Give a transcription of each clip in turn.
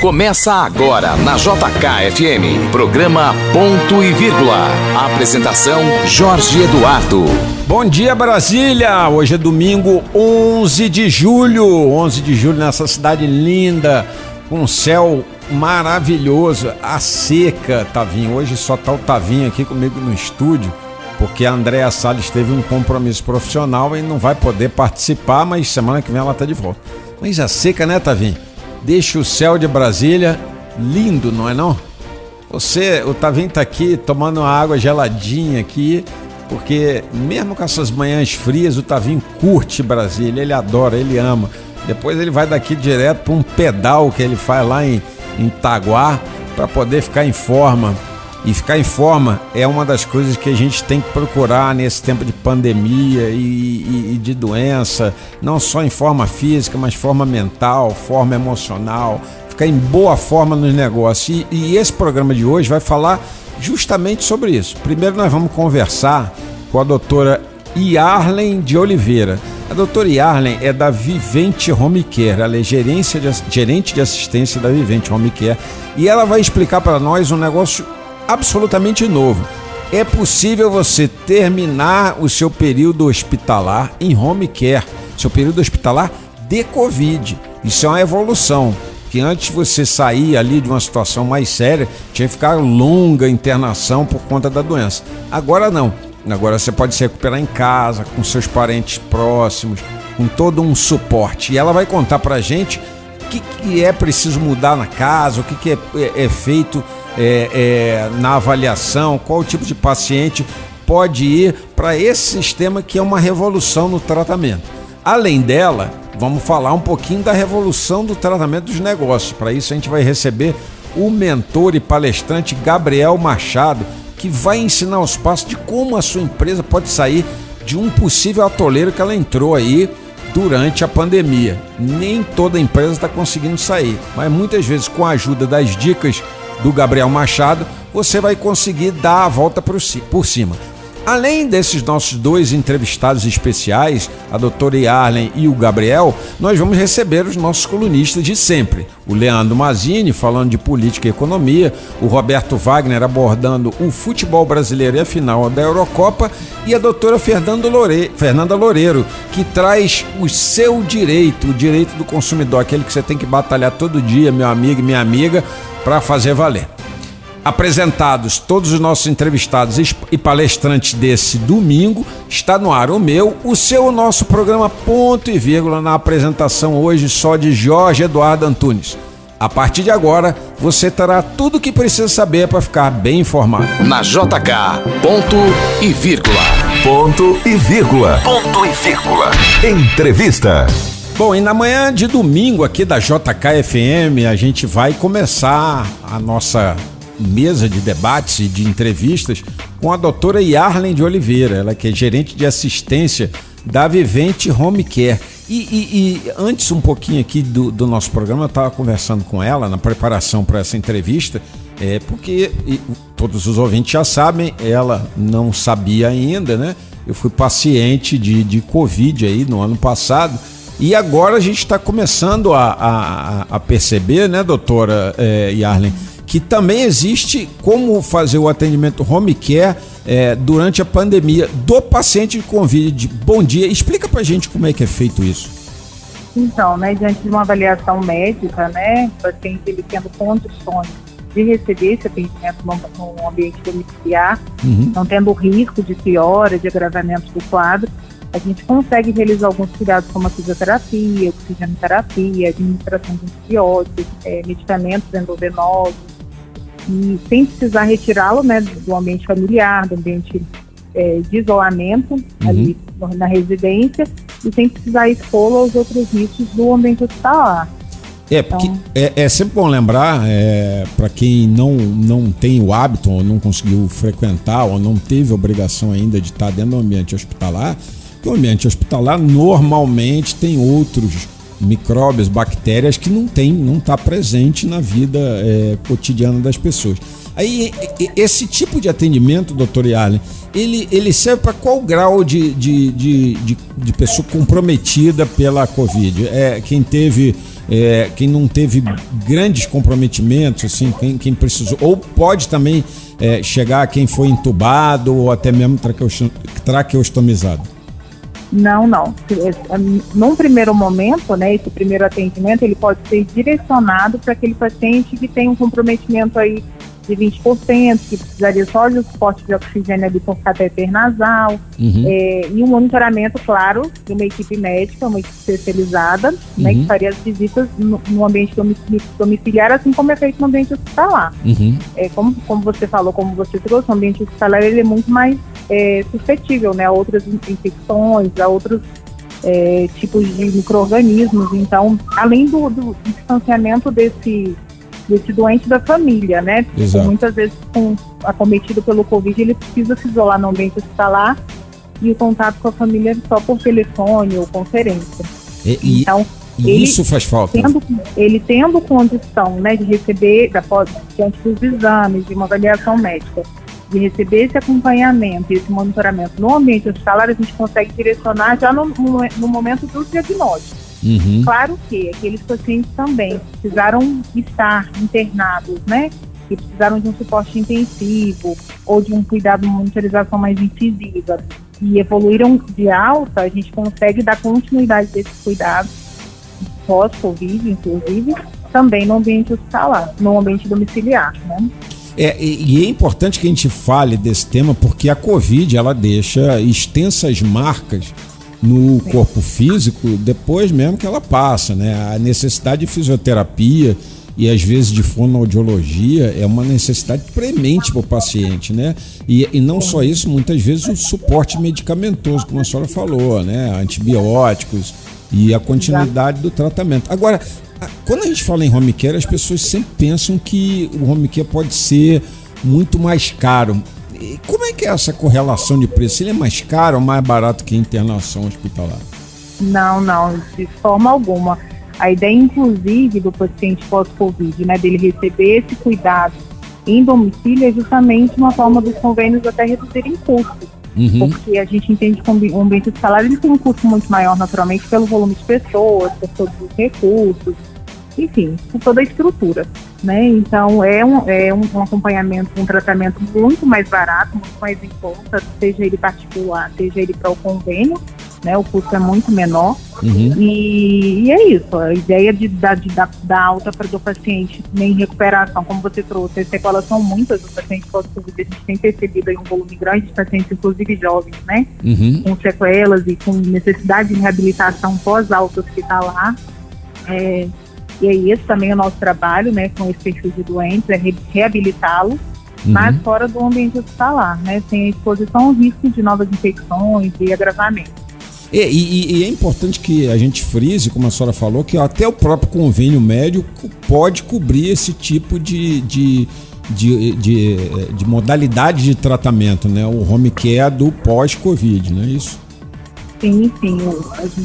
Começa agora na JKFM, programa Ponto e Vírgula. Apresentação Jorge Eduardo. Bom dia Brasília! Hoje é domingo 11 de julho, 11 de julho nessa cidade linda, com um céu maravilhoso, a seca, Tavinho. Hoje só tá o Tavinho aqui comigo no estúdio, porque a Andréa Salles teve um compromisso profissional e não vai poder participar, mas semana que vem ela tá de volta. Mas a seca, né, Tavinho? Deixa o céu de Brasília lindo, não é não? Você, o Tavinho tá aqui tomando uma água geladinha aqui, porque mesmo com essas manhãs frias, o Tavinho curte Brasília, ele adora, ele ama. Depois ele vai daqui direto para um pedal que ele faz lá em, em Taguá para poder ficar em forma. E ficar em forma é uma das coisas que a gente tem que procurar nesse tempo de pandemia e, e, e de doença, não só em forma física, mas forma mental, forma emocional, ficar em boa forma nos negócios. E, e esse programa de hoje vai falar justamente sobre isso. Primeiro nós vamos conversar com a doutora Yarlen de Oliveira. A doutora Yarlen é da Vivente Home Care, ela é gerência de, gerente de assistência da Vivente Home Care e ela vai explicar para nós um negócio absolutamente novo. É possível você terminar o seu período hospitalar em home care, seu período hospitalar de Covid. Isso é uma evolução. Que antes você sair ali de uma situação mais séria, tinha que ficar longa internação por conta da doença. Agora não. Agora você pode se recuperar em casa, com seus parentes próximos, com todo um suporte. E ela vai contar pra gente que, que é preciso mudar na casa, o que, que é, é, é feito é, é, na avaliação, qual tipo de paciente pode ir para esse sistema que é uma revolução no tratamento. Além dela, vamos falar um pouquinho da revolução do tratamento dos negócios. Para isso, a gente vai receber o mentor e palestrante Gabriel Machado, que vai ensinar os passos de como a sua empresa pode sair de um possível atoleiro que ela entrou aí durante a pandemia. Nem toda empresa está conseguindo sair, mas muitas vezes com a ajuda das dicas do Gabriel Machado, você vai conseguir dar a volta por cima. Além desses nossos dois entrevistados especiais, a doutora Yarlen e o Gabriel, nós vamos receber os nossos colunistas de sempre. O Leandro Mazini falando de política e economia, o Roberto Wagner abordando o futebol brasileiro e a final da Eurocopa e a doutora Fernanda, Lore... Fernanda Loureiro, que traz o seu direito, o direito do consumidor, aquele que você tem que batalhar todo dia, meu amigo e minha amiga, para fazer valer. Apresentados todos os nossos entrevistados e palestrantes desse domingo, está no ar o meu, o seu, o nosso programa Ponto e Vírgula na apresentação hoje só de Jorge Eduardo Antunes. A partir de agora, você terá tudo o que precisa saber para ficar bem informado. Na JK, ponto e vírgula. Ponto e vírgula. Ponto e vírgula. Entrevista. Bom, e na manhã de domingo aqui da JKFM, a gente vai começar a nossa mesa de debates e de entrevistas com a doutora Yarlen de Oliveira, ela que é gerente de assistência da Vivente Home Care. E, e, e antes um pouquinho aqui do, do nosso programa, eu estava conversando com ela na preparação para essa entrevista, é, porque e, todos os ouvintes já sabem, ela não sabia ainda, né? Eu fui paciente de, de Covid aí no ano passado. E agora a gente está começando a, a, a, perceber, né, doutora é, Yarlen, que também existe como fazer o atendimento home care é, durante a pandemia do paciente de Covid. Bom dia, explica pra gente como é que é feito isso. Então, né, diante de uma avaliação médica, né, o paciente ele tendo condições de receber esse atendimento no, ambiente domiciliar, uhum. não tendo risco de piora, de agravamento do quadro, a gente consegue realizar alguns cuidados como a fisioterapia, oxigenoterapia, administração de antibióticos, é, medicamentos endovenosos, e sem precisar retirá-lo né, do ambiente familiar, do ambiente é, de isolamento uhum. ali na residência e sem precisar expô-lo aos outros riscos do ambiente hospitalar. É, porque então, é, é, sempre bom lembrar, é, para quem não, não tem o hábito, ou não conseguiu frequentar, ou não teve obrigação ainda de estar dentro do ambiente hospitalar, que o ambiente hospitalar normalmente tem outros micróbios, bactérias que não tem, não está presente na vida é, cotidiana das pessoas. Aí, esse tipo de atendimento, doutor Yalen, ele, ele serve para qual grau de, de, de, de, de pessoa comprometida pela Covid? É, quem teve é, quem não teve grandes comprometimentos, assim, quem, quem precisou, ou pode também é, chegar a quem foi entubado ou até mesmo traqueostomizado? Não, não. Num primeiro momento, né, esse primeiro atendimento, ele pode ser direcionado para aquele paciente que tem um comprometimento aí de 20%, que precisaria só de suporte de oxigênio ali por catéter nasal, uhum. é, e um monitoramento, claro, de uma equipe médica, uma equipe especializada, uhum. né, que uhum. faria as visitas no, no, ambiente domiciliar, assim como é feito no ambiente hospitalar. Uhum. É, como, como você falou, como você trouxe, o ambiente hospitalar ele é muito mais é, suscetível né, a outras infecções, a outros é, tipos de micro-organismos. Então, além do, do distanciamento desse desse doente da família, né? Muitas vezes com, acometido pelo Covid, ele precisa se isolar no ambiente hospitalar e o contato com a família só por telefone ou conferência. E, e, então, e isso faz falta. Tendo, ele tendo condição né, de receber, após, diante dos exames, de uma avaliação médica, de receber esse acompanhamento e esse monitoramento no ambiente hospitalar, a gente consegue direcionar já no, no, no momento do diagnóstico. Uhum. Claro que aqueles pacientes também precisaram estar internados, né? Que precisaram de um suporte intensivo ou de um cuidado, uma monitorização mais incisiva e evoluíram de alta, a gente consegue dar continuidade desses cuidados pós-Covid, inclusive, também no ambiente hospitalar, no ambiente domiciliar, né? É, e é importante que a gente fale desse tema porque a Covid ela deixa extensas marcas no corpo físico depois mesmo que ela passa, né? A necessidade de fisioterapia e às vezes de fonoaudiologia é uma necessidade premente para o paciente, né? E, e não só isso, muitas vezes o suporte medicamentoso, como a senhora falou, né? Antibióticos e a continuidade do tratamento. Agora, quando a gente fala em home care, as pessoas sempre pensam que o home care pode ser muito mais caro. E como é que é essa correlação de preço? Ele é mais caro ou mais barato que a internação hospitalar? Não, não, de forma alguma. A ideia, inclusive, do paciente pós-Covid, né, dele receber esse cuidado em domicílio é justamente uma forma dos convênios até reduzirem custos. Uhum. Porque a gente entende que o ambiente hospitalar ele tem um custo muito maior, naturalmente, pelo volume de pessoas, por todos os recursos, enfim, por toda a estrutura. Né? Então é um, é um, um, acompanhamento, um tratamento muito mais barato, muito mais em conta, seja ele particular, seja ele para o convênio, né? O custo é muito menor. Uhum. E, e, é isso, a ideia de, de, de dar alta para o paciente em recuperação, como você trouxe, as sequelas são muitas dos pacientes pós-Covid, a gente tem percebido aí um volume grande de pacientes, inclusive jovens, né? Uhum. Com sequelas e com necessidade de reabilitação pós-alta hospitalar. É, e aí esse também é o nosso trabalho, né, com esse perfil de doentes, é reabilitá-lo, uhum. mas fora do ambiente hospitalar, né, sem exposição ao risco de novas infecções e agravamento. E, e, e, é importante que a gente frise, como a senhora falou, que até o próprio convênio médico pode cobrir esse tipo de, de, de, de, de modalidade de tratamento, né? O home care do pós-Covid, não é isso? Sim, sim.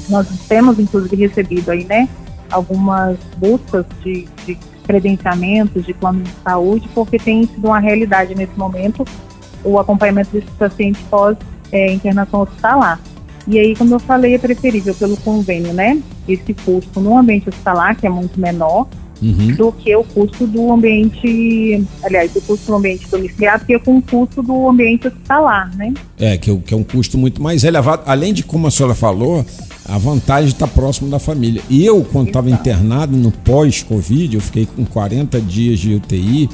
Nós temos, inclusive, recebido aí, né? algumas buscas de, de credenciamentos de plano de saúde, porque tem sido uma realidade nesse momento o acompanhamento desses pacientes pós é, internação hospitalar. E aí, como eu falei, é preferível pelo convênio, né? Esse custo no ambiente hospitalar, que é muito menor, uhum. do que o custo do ambiente, aliás, o custo do ambiente domiciliar, que é com o custo do ambiente hospitalar, né? É, que, é que é um custo muito mais elevado. Além de, como a senhora falou, a vantagem estar próximo da família. E eu, quando estava internado no pós-Covid, eu fiquei com 40 dias de UTI,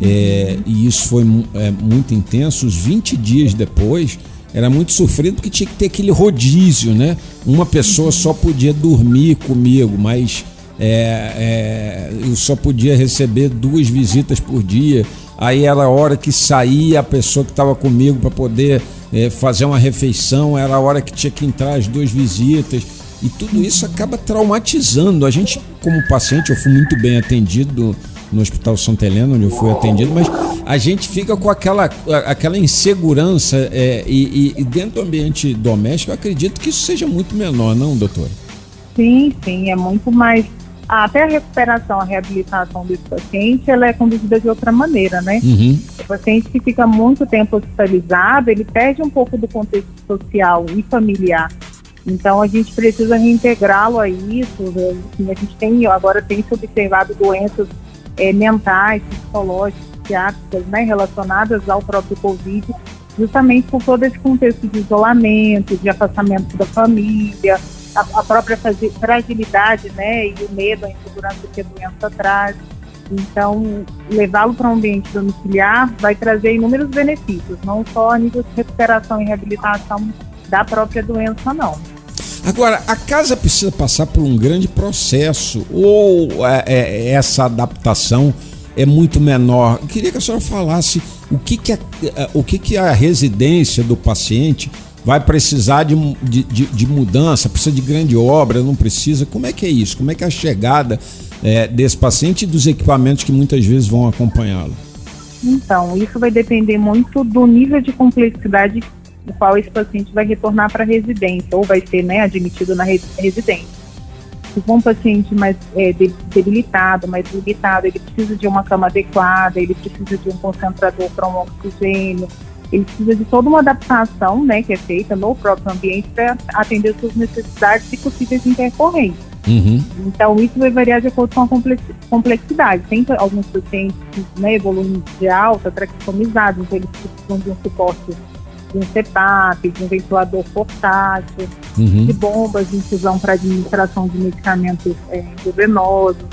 é, e isso foi é, muito intenso. Os 20 dias depois, era muito sofrido porque tinha que ter aquele rodízio, né? Uma pessoa só podia dormir comigo, mas é, é, eu só podia receber duas visitas por dia. Aí era a hora que saía a pessoa que estava comigo para poder é, fazer uma refeição, era a hora que tinha que entrar as duas visitas. E tudo isso acaba traumatizando. A gente, como paciente, eu fui muito bem atendido no Hospital Santa Helena, onde eu fui atendido, mas a gente fica com aquela, aquela insegurança é, e, e, dentro do ambiente doméstico, eu acredito que isso seja muito menor, não, doutor? Sim, sim, é muito mais até a recuperação, a reabilitação desse paciente, ela é conduzida de outra maneira, né? Uhum. O paciente que fica muito tempo hospitalizado, ele perde um pouco do contexto social e familiar. Então a gente precisa reintegrá-lo a isso. Né? Assim, a gente tem agora tem se observado doenças é, mentais, psicológicas, psiquiátricas, né, relacionadas ao próprio Covid, justamente por todo esse contexto de isolamento, de afastamento da família, a, a própria fragilidade, né, e o medo, a insegurança que a doença traz. Então, levá-lo para um ambiente domiciliar vai trazer inúmeros benefícios, não só a nível de recuperação e reabilitação da própria doença, não. Agora, a casa precisa passar por um grande processo ou é, é, essa adaptação é muito menor? Eu queria que a senhora falasse o que, que, a, o que, que a residência do paciente vai precisar de, de, de, mudança, precisa de grande obra, não precisa. Como é que é isso? Como é que é a chegada é, desse paciente e dos equipamentos que muitas vezes vão acompanhá-lo? Então, isso vai depender muito do nível de complexidade no qual esse paciente vai retornar para a residência ou vai ser né, admitido na residência. Se for um paciente mais é, debilitado, mais limitado, ele precisa de uma cama adequada, ele precisa de um concentrador para um oxigênio, ele precisa de toda uma adaptação né, que é feita no próprio ambiente para atender suas necessidades e possíveis intercorrências. Uhum. Então, isso vai variar de acordo com a complexidade. Tem alguns pacientes que né, evoluem de alta, traqueotomizados, então eles precisam de um suporte de um CEPAP, de um ventilador portátil, uhum. de bombas de infusão para administração de medicamentos é, endovenosos.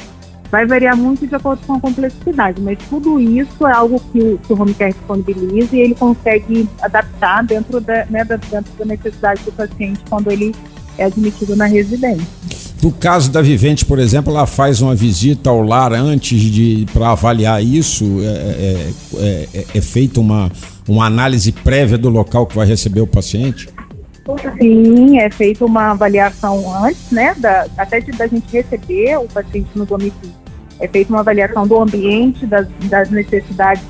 Vai variar muito de acordo com a complexidade, mas tudo isso é algo que o, que o home care disponibiliza e ele consegue adaptar dentro da, né, dentro da necessidade do paciente quando ele é admitido na residência. No caso da Vivente, por exemplo, ela faz uma visita ao lar antes de para avaliar isso, é, é, é, é, é feita uma, uma análise prévia do local que vai receber o paciente? Sim, é feita uma avaliação antes, né, da, até de, da gente receber o paciente no domicílio. É feita uma avaliação do ambiente, das, das necessidades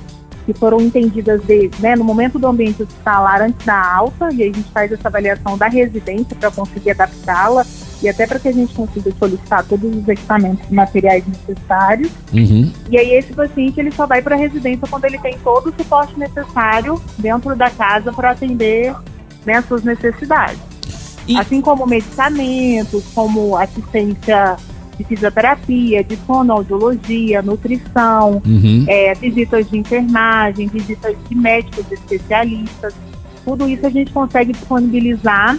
que foram entendidas de, né, no momento do ambiente hospitalar antes da alta, e a gente faz essa avaliação da residência para conseguir adaptá-la e até para que a gente consiga solicitar todos os equipamentos e materiais necessários. Uhum. E aí esse paciente ele só vai para a residência quando ele tem todo o suporte necessário dentro da casa para atender né, suas necessidades. E... Assim como medicamentos, como assistência de fisioterapia, de fonoaudiologia, nutrição, uhum. é, visitas de enfermagem, visitas de médicos especialistas. Tudo isso a gente consegue disponibilizar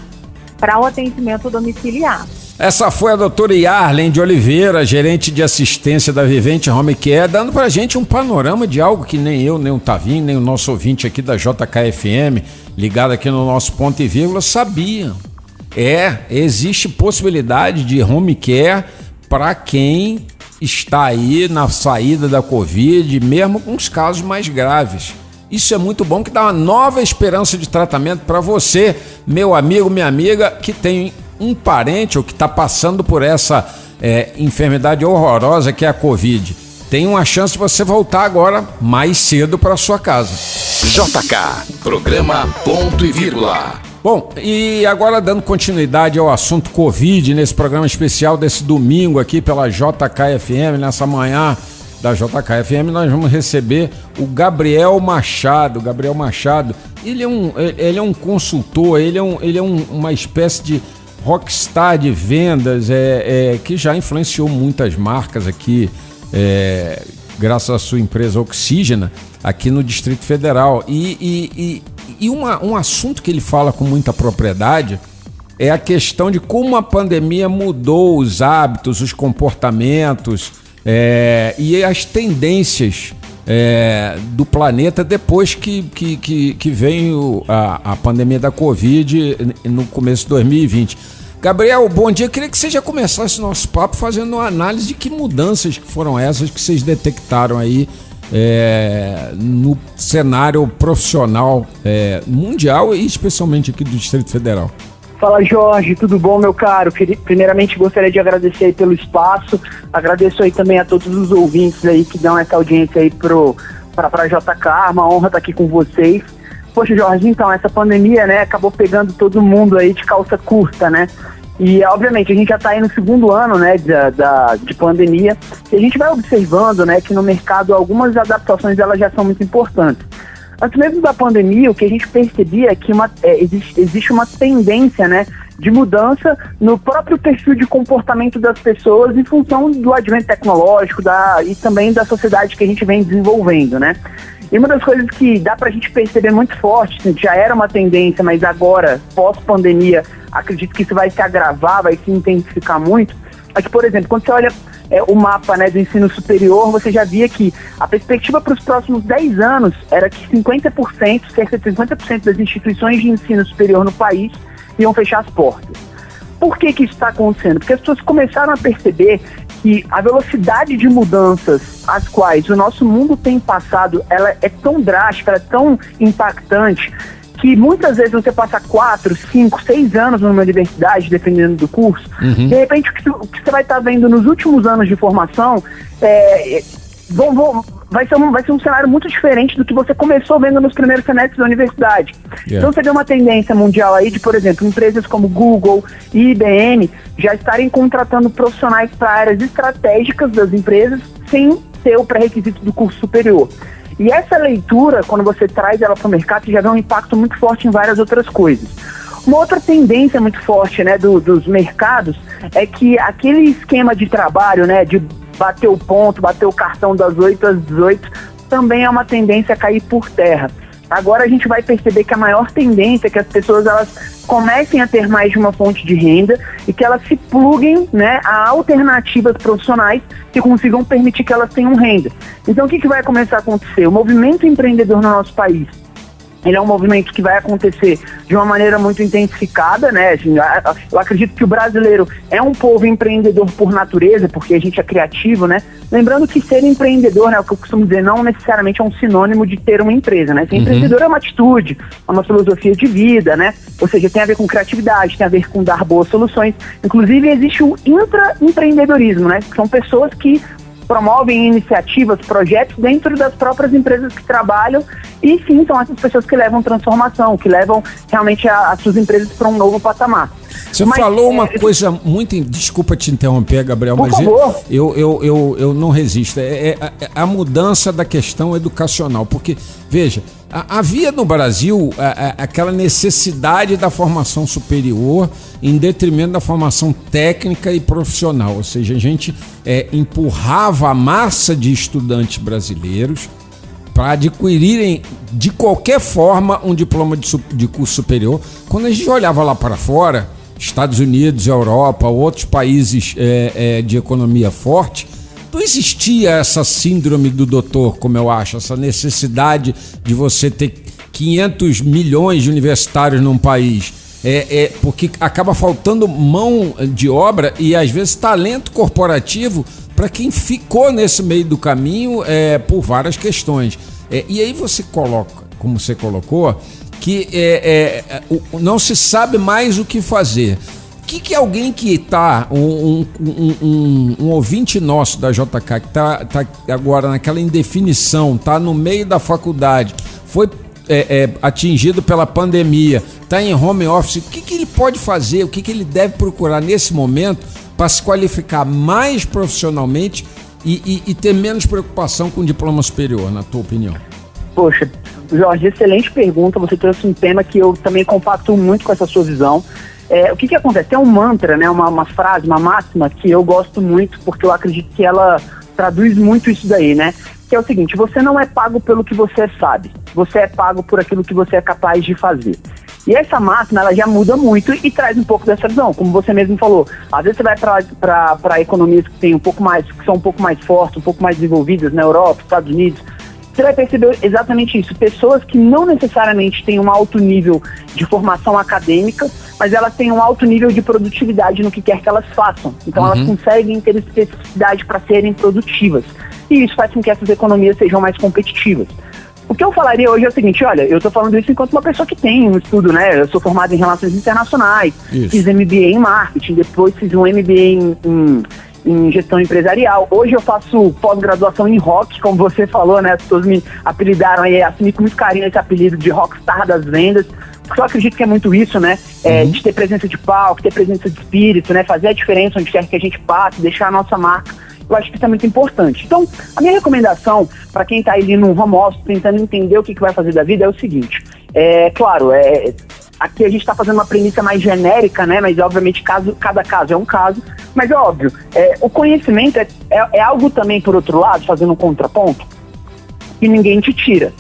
para o atendimento domiciliar. Essa foi a doutora Yarlen de Oliveira, gerente de assistência da Vivente Home Care, dando para a gente um panorama de algo que nem eu, nem o Tavinho, nem o nosso ouvinte aqui da JKFM, ligado aqui no nosso ponto e vírgula, sabiam. É, existe possibilidade de home care para quem está aí na saída da Covid, mesmo com os casos mais graves. Isso é muito bom que dá uma nova esperança de tratamento para você, meu amigo, minha amiga, que tem um parente ou que está passando por essa é, enfermidade horrorosa que é a Covid. Tem uma chance de você voltar agora mais cedo para sua casa. JK, programa ponto e vírgula. Bom, e agora dando continuidade ao assunto Covid nesse programa especial desse domingo aqui pela JKFM, nessa manhã da JKFM, nós vamos receber o Gabriel Machado. Gabriel Machado, ele é um, ele é um consultor, ele é, um, ele é um, uma espécie de rockstar de vendas é, é, que já influenciou muitas marcas aqui, é, graças à sua empresa Oxígena, aqui no Distrito Federal. E, e, e, e uma, um assunto que ele fala com muita propriedade é a questão de como a pandemia mudou os hábitos, os comportamentos é, e as tendências é, do planeta depois que, que, que, que veio a, a pandemia da Covid no começo de 2020. Gabriel, bom dia. Eu queria que você já começasse o nosso papo fazendo uma análise de que mudanças que foram essas que vocês detectaram aí é, no cenário profissional é, mundial e especialmente aqui do Distrito Federal. Fala Jorge, tudo bom, meu caro? Primeiramente gostaria de agradecer aí pelo espaço, agradeço aí também a todos os ouvintes aí que dão essa audiência aí pro, pra, pra JK, uma honra estar aqui com vocês. Poxa, Jorge, então, essa pandemia, né, acabou pegando todo mundo aí de calça curta, né? E, obviamente, a gente já está aí no segundo ano né, da, da, de pandemia e a gente vai observando né, que no mercado algumas adaptações elas já são muito importantes. Antes mesmo da pandemia, o que a gente percebia é que uma, é, existe, existe uma tendência né, de mudança no próprio perfil de comportamento das pessoas em função do advento tecnológico da, e também da sociedade que a gente vem desenvolvendo, né? E uma das coisas que dá para a gente perceber muito forte, assim, já era uma tendência, mas agora, pós-pandemia, acredito que isso vai se agravar, vai se intensificar muito, é que, por exemplo, quando você olha é, o mapa né, do ensino superior, você já via que a perspectiva para os próximos 10 anos era que 50%, cerca de 50% das instituições de ensino superior no país iam fechar as portas. Por que, que isso está acontecendo? Porque as pessoas começaram a perceber que a velocidade de mudanças às quais o nosso mundo tem passado, ela é tão drástica, ela é tão impactante, que muitas vezes você passa quatro, cinco, seis anos numa universidade, dependendo do curso, uhum. de repente o que, o que, você vai estar tá vendo nos últimos anos de formação é, vão, vão, vai, ser um, vai ser um cenário muito diferente do que você começou vendo nos primeiros semestres da universidade. Yeah. Então você vê uma tendência mundial aí de, por exemplo, empresas como Google e IBM já estarem contratando profissionais para áreas estratégicas das empresas sem ter o pré-requisito do curso superior. E essa leitura, quando você traz ela para o mercado, já vê um impacto muito forte em várias outras coisas. Uma outra tendência muito forte né, do, dos mercados é que aquele esquema de trabalho, né, de bater o ponto, bater o cartão das 8 às 18, também é uma tendência a cair por terra. Agora a gente vai perceber que a maior tendência é que as pessoas elas comecem a ter mais de uma fonte de renda e que elas se pluguem né, a alternativas profissionais que consigam permitir que elas tenham renda. Então o que, que vai começar a acontecer? O movimento empreendedor no nosso país ele é um movimento que vai acontecer de uma maneira muito intensificada, né? Assim, eu acredito que o brasileiro é um povo empreendedor por natureza, porque a gente é criativo, né? Lembrando que ser empreendedor, né, o que eu costumo dizer, não necessariamente é um sinônimo de ter uma empresa, né? Ser uhum. empreendedor é uma atitude, é uma filosofia de vida, né? Ou seja, tem a ver com criatividade, tem a ver com dar boas soluções. Inclusive, existe o intraempreendedorismo, né? São pessoas que promovem iniciativas, projetos dentro das próprias empresas que trabalham e sim são essas pessoas que levam transformação, que levam realmente as suas empresas para um novo patamar. Você mas, falou uma é, coisa muito. Desculpa te interromper, Gabriel, mas. Eu, eu, eu, eu não resisto. É, é, é, a mudança da questão educacional. Porque, veja, havia no Brasil aquela necessidade da formação superior em detrimento da formação técnica e profissional. Ou seja, a gente é, empurrava a massa de estudantes brasileiros para adquirirem de qualquer forma um diploma de, de curso superior. Quando a gente olhava lá para fora Estados Unidos, Europa, outros países é, é, de economia forte, não existia essa síndrome do doutor, como eu acho, essa necessidade de você ter 500 milhões de universitários num país. É, é, porque acaba faltando mão de obra e às vezes talento corporativo para quem ficou nesse meio do caminho é, por várias questões. É, e aí você coloca, como você colocou, que é, é, não se sabe mais o que fazer. Que, que alguém que está, um, um, um, um, ouvinte nosso da JK, que está tá agora naquela indefinição, está no meio da faculdade, foi é, é, atingido pela pandemia, está em home office, o que, que ele pode fazer, o que, que ele deve procurar nesse momento para se qualificar mais profissionalmente e, e, e ter menos preocupação com o diploma superior, na tua opinião? Poxa, Jorge, excelente pergunta. Você trouxe um tema que eu também compacto muito com essa sua visão. É, o que, que acontece? Tem um mantra, né, uma, uma frase, uma máxima que eu gosto muito, porque eu acredito que ela traduz muito isso daí, né? Que é o seguinte: você não é pago pelo que você sabe, você é pago por aquilo que você é capaz de fazer. E essa máxima ela já muda muito e traz um pouco dessa visão, como você mesmo falou. Às vezes você vai para economias que tem um pouco mais, que são um pouco mais fortes, um pouco mais desenvolvidas na Europa, Estados Unidos, você vai perceber exatamente isso. Pessoas que não necessariamente têm um alto nível de formação acadêmica, mas elas têm um alto nível de produtividade no que quer que elas façam. Então uhum. elas conseguem ter especificidade para serem produtivas. E isso faz com que essas economias sejam mais competitivas. O que eu falaria hoje é o seguinte, olha, eu estou falando isso enquanto uma pessoa que tem um estudo, né? Eu sou formado em relações internacionais, isso. fiz MBA em marketing, depois fiz um MBA em, em em gestão empresarial. Hoje eu faço pós-graduação em rock, como você falou, né? As pessoas me apelidaram aí, assumi com muito carinho esse apelido de rockstar das vendas. Porque eu acredito que é muito isso, né? É, De ter presença de palco, ter presença de espírito, né? Fazer a diferença onde quer que a gente passe, deixar a nossa marca. Eu acho que isso é muito importante. Então, a minha recomendação para quem está ali no home office, tentando entender o que, que vai fazer da vida, é o seguinte. É claro, é, aqui a gente está fazendo uma premissa mais genérica, né? Mas obviamente caso, cada caso é um caso. Mas é óbvio, é, o conhecimento é, é, é algo também, por outro lado, fazendo um contraponto, que ninguém te tira.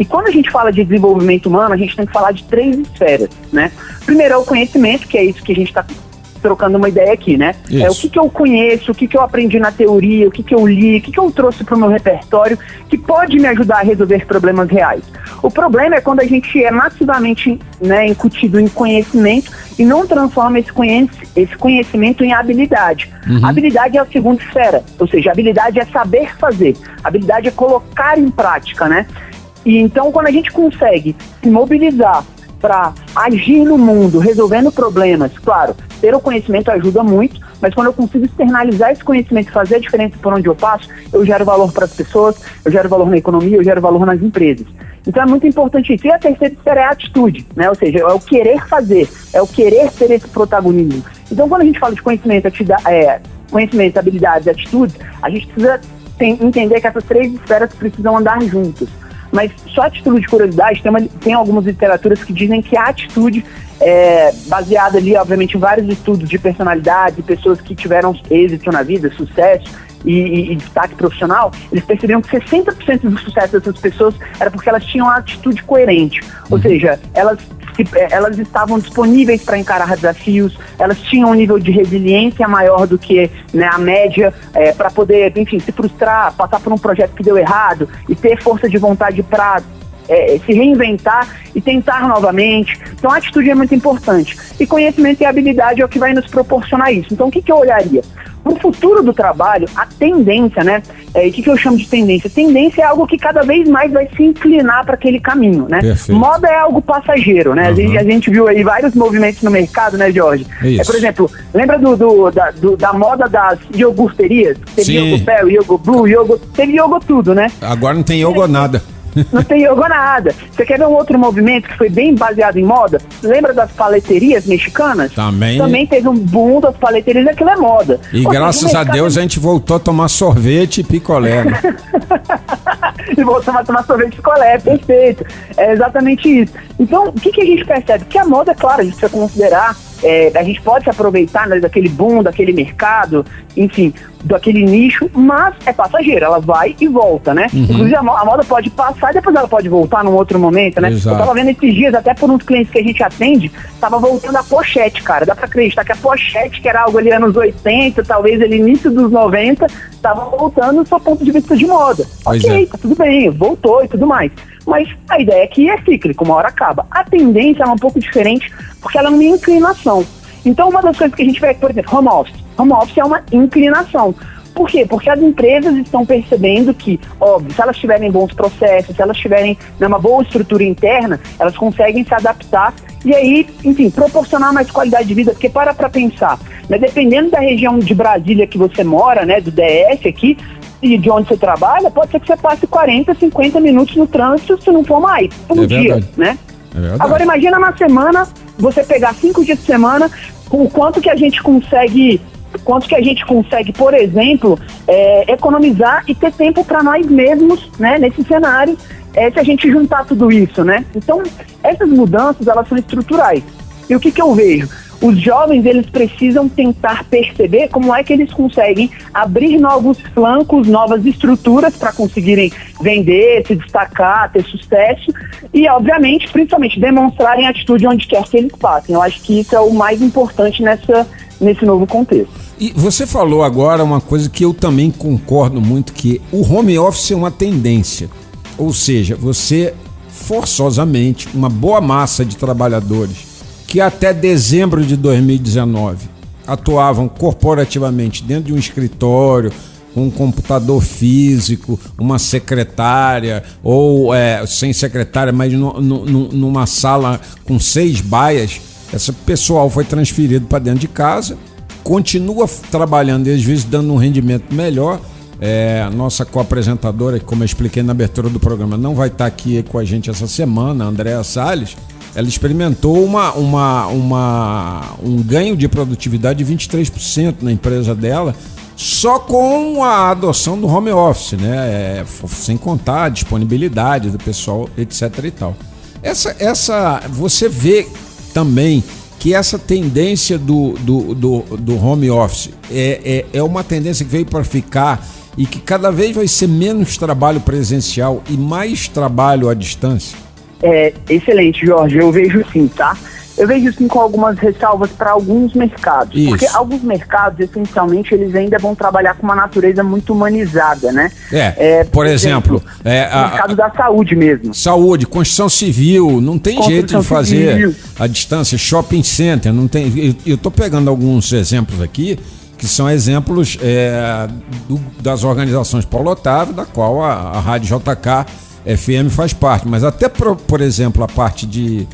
E quando a gente fala de desenvolvimento humano, a gente tem que falar de três esferas, né? Primeiro é o conhecimento, que é isso que a gente está trocando uma ideia aqui, né? Isso. É o que, que eu conheço, o que, que eu aprendi na teoria, o que, que eu li, o que, que eu trouxe para o meu repertório que pode me ajudar a resolver problemas reais. O problema é quando a gente é massivamente né, incutido em conhecimento e não transforma esse, conhec esse conhecimento em habilidade. Habilidade é a segunda esfera, ou seja, habilidade é saber fazer, habilidade é colocar em prática, né? E então, quando a gente consegue se mobilizar para agir no mundo, resolvendo problemas, claro, ter o conhecimento ajuda muito, mas quando eu consigo externalizar esse conhecimento fazer a diferença por onde eu passo, eu gero valor para as pessoas, eu gero valor na economia, eu gero valor nas empresas. Então é muito importante isso. E a terceira esfera é a atitude, né? Ou seja, é o querer fazer, é o querer ter esse protagonismo. Então quando a gente fala de conhecimento, é, conhecimento, habilidades e atitudes, a gente precisa tem- entender que essas três esferas precisam andar juntas. Mas só a título de curiosidade, tem, uma- tem algumas literaturas que dizem que a atitude é baseada ali, obviamente, em vários estudos de personalidade, de pessoas que tiveram êxito na vida, sucesso e, e- destaque profissional, eles perceberam que 60% do sucesso dessas pessoas era porque elas tinham uma atitude coerente. Ou seja, elas elas estavam disponíveis para encarar desafios, elas tinham um nível de resiliência maior do que né, a média para poder, enfim, se frustrar, passar por um projeto que deu errado e ter força de vontade para se reinventar e tentar novamente. Então a atitude é muito importante. E conhecimento e habilidade é o que vai nos proporcionar isso. Então o que, que eu olharia? No futuro do trabalho, a tendência, né? é, E o que, que eu chamo de tendência? Tendência é algo que cada vez mais vai se inclinar para aquele caminho, né? Perfeito. Moda é algo passageiro, né? A, Uhum. gente, a gente viu aí vários movimentos no mercado, né, Jorge? Isso. É, por exemplo, lembra do, do- da, do- da moda das iogurterias? Teve Sim. Yogo Bell, Yogo Blue, Yogo... Teve Yogo tudo, né? Agora não tem yoga nada. Não tem yoga nada. Você quer ver um outro movimento que foi bem baseado em moda? Lembra das paleterias mexicanas? Também. Também teve um boom das paleterias, aquilo é moda. E Ou seja, graças o a mercado- Deus a gente voltou a tomar sorvete e picolé. né? e voltamos a tomar sorvete de colé, perfeito. É exatamente isso. Então, o que, que a gente percebe? Que a moda, claro, a gente precisa considerar, é, a gente pode se aproveitar né, daquele boom, daquele mercado, enfim, daquele nicho, mas é passageira, ela vai e volta, né? Uhum. Inclusive, a, mo- a moda pode passar e depois ela pode voltar num outro momento, né? Exato. Eu tava vendo esses dias, até por uns clientes que a gente atende, tava voltando a pochete, cara. Dá pra acreditar que a pochete, que era algo ali anos 80, talvez ali início dos 90, tava voltando do seu ponto de vista de moda. Pois ok, é. tá tudo bem, voltou e tudo mais. Mas a ideia é que é cíclico, uma hora acaba. A tendência é um pouco diferente, porque ela é uma inclinação. Então, uma das coisas que a gente vê, por exemplo, home office. Home office é uma inclinação. Por quê? Porque as empresas estão percebendo que, óbvio, se elas tiverem bons processos, se elas tiverem né, uma boa estrutura interna, elas conseguem se adaptar e aí, enfim, proporcionar mais qualidade de vida. Porque para para pensar, né, dependendo da região de Brasília que você mora, né, do DF aqui, e de onde você trabalha, pode ser que você passe 40, 50 minutos no trânsito, se não for mais, por É dia, verdade. né? É. Agora imagina na semana, você pegar cinco dias de semana, com o quanto que a gente consegue, quanto que a gente consegue, por exemplo, é, economizar e ter tempo para nós mesmos, né, nesse cenário, é, se a gente juntar tudo isso, né? Então, essas mudanças, elas são estruturais. E o que que eu vejo? Os jovens, eles precisam tentar perceber como é que eles conseguem abrir novos flancos, novas estruturas para conseguirem vender, se destacar, ter sucesso e, obviamente, principalmente, demonstrarem atitude onde quer que eles passem. Eu acho que isso é o mais importante nessa, nesse novo contexto. E você falou agora uma coisa que eu também concordo muito, que o home office é uma tendência. Ou seja, você forçosamente, uma boa massa de trabalhadores que até dezembro de 2019 atuavam corporativamente dentro de um escritório, com um computador físico, uma secretária, ou é, sem secretária, mas nu- nu- numa sala com seis baias, esse pessoal foi transferido para dentro de casa, continua trabalhando e às vezes dando um rendimento melhor. É, a nossa co-apresentadora, como eu expliquei na abertura do programa, não vai estar aqui com a gente essa semana, a Andréa Salles, ela experimentou uma, uma, uma, um ganho de produtividade de 23% na empresa dela, só com a adoção do home office, né? É, sem contar a disponibilidade do pessoal, etc. e tal. Essa, essa, você vê também que essa tendência do, do, do, do home office é, é, é uma tendência que veio para ficar e que cada vez vai ser menos trabalho presencial e mais trabalho à distância? É, excelente, Jorge. Eu vejo sim, tá? Eu vejo sim com algumas ressalvas para alguns mercados. Isso. Porque alguns mercados, essencialmente, eles ainda vão trabalhar com uma natureza muito humanizada, né? É, é por, por, exemplo... exemplo é, a, o mercado da saúde mesmo. Saúde, construção civil, não tem jeito de fazer civil. a distância. Shopping center, não tem... Eu estou pegando alguns exemplos aqui que são exemplos é, do, das organizações Paulo Otávio, da qual a, a Rádio JK FM faz parte. Mas até, por, por exemplo, a parte de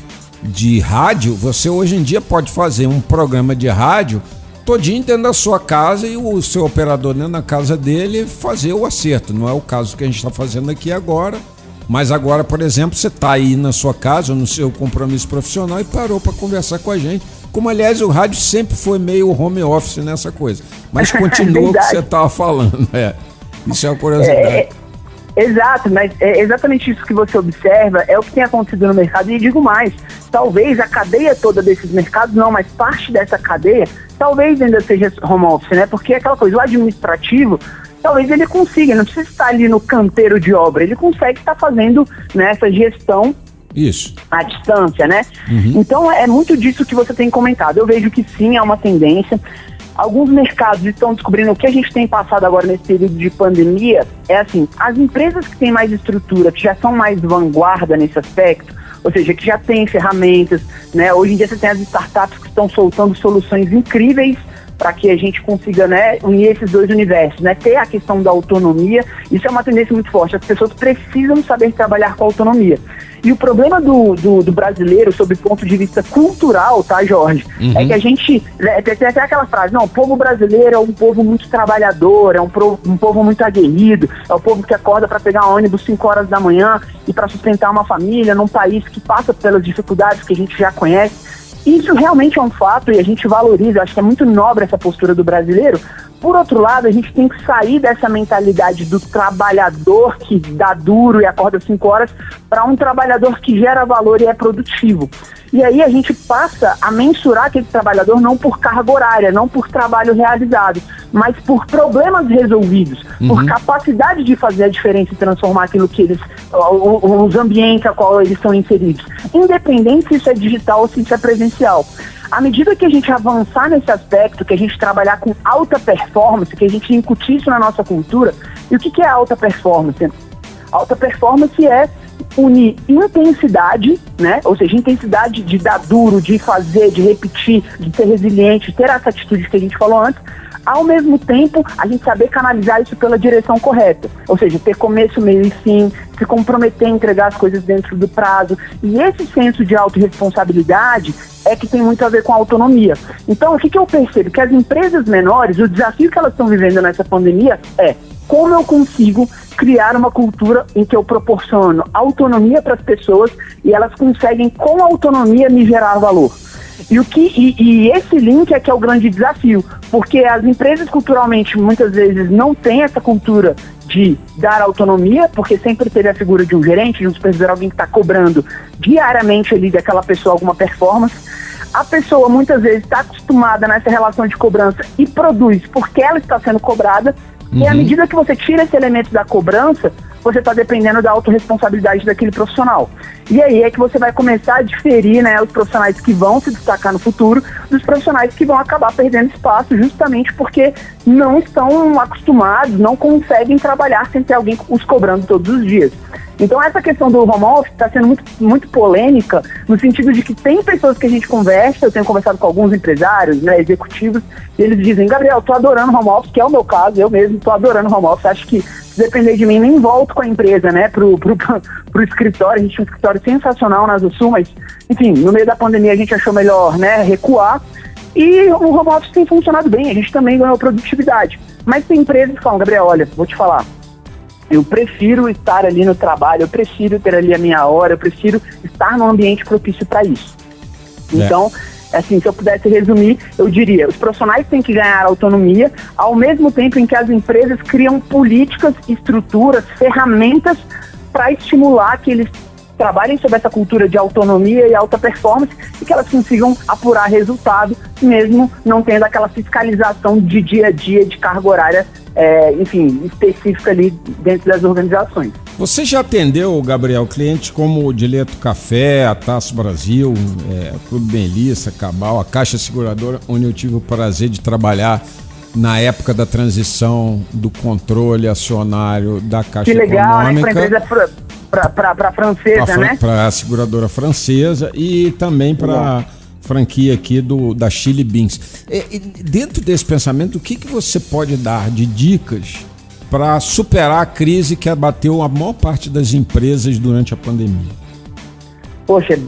de rádio, você hoje em dia pode fazer um programa de rádio todinho dentro da sua casa e o seu operador dentro da casa dele fazer o acerto. Não é o caso que a gente está fazendo aqui agora. Mas agora, por exemplo, você está aí na sua casa, no seu compromisso profissional e parou para conversar com a gente. Como, aliás, o rádio sempre foi meio home office nessa coisa. Mas continua o que você estava falando. É. Isso é uma curiosidade. É, é Exato, mas é exatamente isso que você observa, é o que tem acontecido no mercado. E digo mais, talvez a cadeia toda desses mercados, não, mas parte dessa cadeia, talvez ainda seja home office, né? Porque é aquela coisa, o administrativo, talvez ele consiga, não precisa estar ali no canteiro de obra, ele consegue estar fazendo né, essa gestão isso. À distância, né? Uhum. Então é muito disso que você tem comentado. Eu vejo que sim, é uma tendência. Alguns mercados estão descobrindo o que a gente tem passado agora nesse período de pandemia é assim, as empresas que têm mais estrutura, que já são mais vanguarda nesse aspecto, ou seja, que já têm ferramentas, né? Hoje em dia você tem as startups que estão soltando soluções incríveis para que a gente consiga né, unir esses dois universos, né? Ter a questão da autonomia, isso é uma tendência muito forte. As pessoas precisam saber trabalhar com autonomia. E o problema do, do, do brasileiro, sob o ponto de vista cultural, tá, Jorge? Uhum. É que a gente. É, tem até aquela frase, não, o povo brasileiro é um povo muito trabalhador, é um, pro, um povo muito aguerrido, é o povo que acorda para pegar ônibus 5 horas da manhã e para sustentar uma família num país que passa pelas dificuldades que a gente já conhece. Isso realmente é um fato e a gente valoriza, acho que é muito nobre essa postura do brasileiro. Por outro lado, a gente tem que sair dessa mentalidade do trabalhador que dá duro e acorda 5 horas para um trabalhador que gera valor e é produtivo. E aí a gente passa a mensurar aquele trabalhador não por carga horária, não por trabalho realizado, mas por problemas resolvidos, uhum. por capacidade de fazer a diferença e transformar aquilo que eles, os ambientes a qual eles são inseridos, independente se isso é digital ou se isso é presencial. À medida que a gente avançar nesse aspecto, que a gente trabalhar com alta performance, que a gente incutir isso na nossa cultura, e o que, que é alta performance? Alta performance é unir intensidade, né? Ou seja, intensidade de dar duro, de fazer, de repetir, de ser resiliente, ter essa atitude que a gente falou antes, ao mesmo tempo a gente saber canalizar isso pela direção correta. Ou seja, ter começo, meio e fim, se comprometer a entregar as coisas dentro do prazo. E esse senso de autorresponsabilidade é que tem muito a ver com a autonomia. Então, o que, que eu percebo? Que as empresas menores, o desafio que elas estão vivendo nessa pandemia é como eu consigo criar uma cultura em que eu proporciono autonomia para as pessoas e elas conseguem, com autonomia, me gerar valor. E, o que, e, e, esse link é que é o grande desafio, porque as empresas culturalmente muitas vezes não têm essa cultura de dar autonomia, porque sempre teve a figura de um gerente, de um supervisor, alguém que está cobrando diariamente ali daquela pessoa alguma performance. A pessoa muitas vezes está acostumada nessa relação de cobrança e produz porque ela está sendo cobrada, Uhum. E à medida que você tira esse elemento da cobrança, você está dependendo da autorresponsabilidade daquele profissional. E aí é que você vai começar a diferir né, os profissionais que vão se destacar no futuro dos profissionais que vão acabar perdendo espaço justamente porque não estão acostumados, não conseguem trabalhar sem ter alguém os cobrando todos os dias. Então essa questão do home office está sendo muito, muito polêmica, no sentido de que tem pessoas que a gente conversa, eu tenho conversado com alguns empresários, né, executivos, e eles dizem, Gabriel, tô adorando home office, que é o meu caso, eu mesmo tô adorando home office, acho que se depender de mim, nem volto com a empresa, né, pro, pro, pro escritório, a gente tem um escritório sensacional na Sul, mas, enfim, no meio da pandemia a gente achou melhor, né, recuar, e o home office tem funcionado bem, a gente também ganhou produtividade. Mas tem empresas que falam, Gabriel, olha, vou te falar, Eu prefiro estar ali no trabalho, eu prefiro ter ali a minha hora, eu prefiro estar num ambiente propício para isso. É. Então, assim, se eu pudesse resumir, eu diria, os profissionais têm que ganhar autonomia, ao mesmo tempo em que as empresas criam políticas, estruturas, ferramentas para estimular que eles trabalhem sobre essa cultura de autonomia e alta performance e que elas consigam apurar resultado, mesmo não tendo aquela fiscalização de dia a dia de carga horária, é, enfim, específica ali dentro das organizações. Você já atendeu, Gabriel, clientes como o Dileto Café, a Taço Brasil, é, Clube Benlissa, Cabal, a Caixa Seguradora, onde eu tive o prazer de trabalhar na época da transição do controle acionário da Caixa Que legal, né? Econômica. Para empresa para francesa, Pra, né? Para a seguradora francesa e também para franquia aqui do, da Chili Beans. E, e dentro desse pensamento, o que, que você pode dar de dicas para superar a crise que abateu a maior parte das empresas durante a pandemia? Poxa,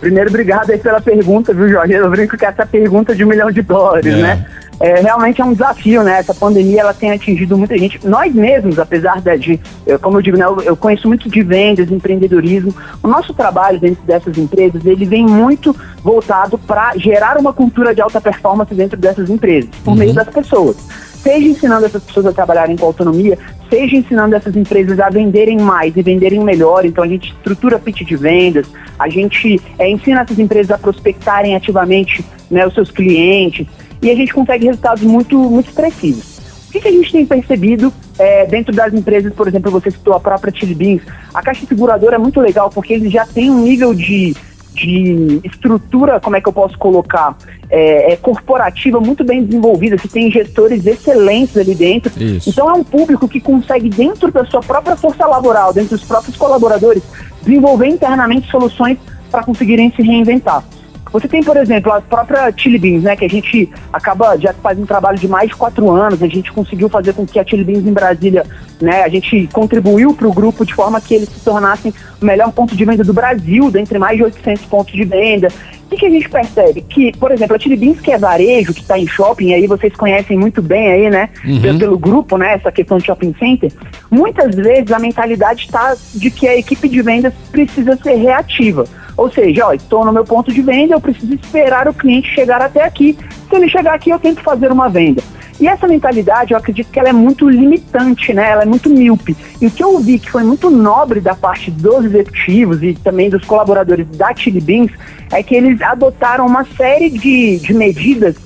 primeiro obrigado aí pela pergunta, viu, Jorge? Eu brinco que essa pergunta de um milhão de dólares, É. né? É, realmente é um desafio, né? Essa pandemia ela tem atingido muita gente. Nós mesmos, apesar de, como eu digo, né, eu, eu conheço muito de vendas, empreendedorismo. O nosso trabalho dentro dessas empresas, ele vem muito voltado para gerar uma cultura de alta performance dentro dessas empresas, por meio das pessoas. Seja ensinando essas pessoas a trabalharem com autonomia, seja ensinando essas empresas a venderem mais e venderem melhor. Então a gente estrutura pitch de vendas, a gente é, ensina essas empresas a prospectarem ativamente né, os seus clientes e a gente consegue resultados muito, muito expressivos. O que, que a gente tem percebido é, dentro das empresas, por exemplo, você citou a própria Chili Beans, a Caixa Seguradora é muito legal porque eles já têm um nível de, de estrutura, como é que eu posso colocar, é, é, corporativa muito bem desenvolvida, que tem gestores excelentes ali dentro. Isso. Então é um público que consegue, dentro da sua própria força laboral, dentro dos próprios colaboradores, desenvolver internamente soluções para conseguirem se reinventar. Você tem, por exemplo, a própria Chili Beans, né, que a gente acaba já faz um trabalho de mais de quatro anos, a gente conseguiu fazer com que a Chili Beans em Brasília, né, a gente contribuiu para o grupo de forma que eles se tornassem o melhor ponto de venda do Brasil, dentre mais de 800 pontos de venda. O que, que a gente percebe? Que, por exemplo, a Chili Beans, que é varejo, que está em shopping, aí vocês conhecem muito bem aí, né, pelo, pelo grupo, né, essa questão de shopping center, muitas vezes a mentalidade está de que a equipe de vendas precisa ser reativa. Ou seja, ó, estou no meu ponto de venda, eu preciso esperar o cliente chegar até aqui. Se ele chegar aqui, eu tento fazer uma venda. E essa mentalidade, eu acredito que ela é muito limitante, né? Ela é muito míope. E o que eu vi que foi muito nobre da parte dos executivos e também dos colaboradores da Chili Beans é que eles adotaram uma série de, de medidas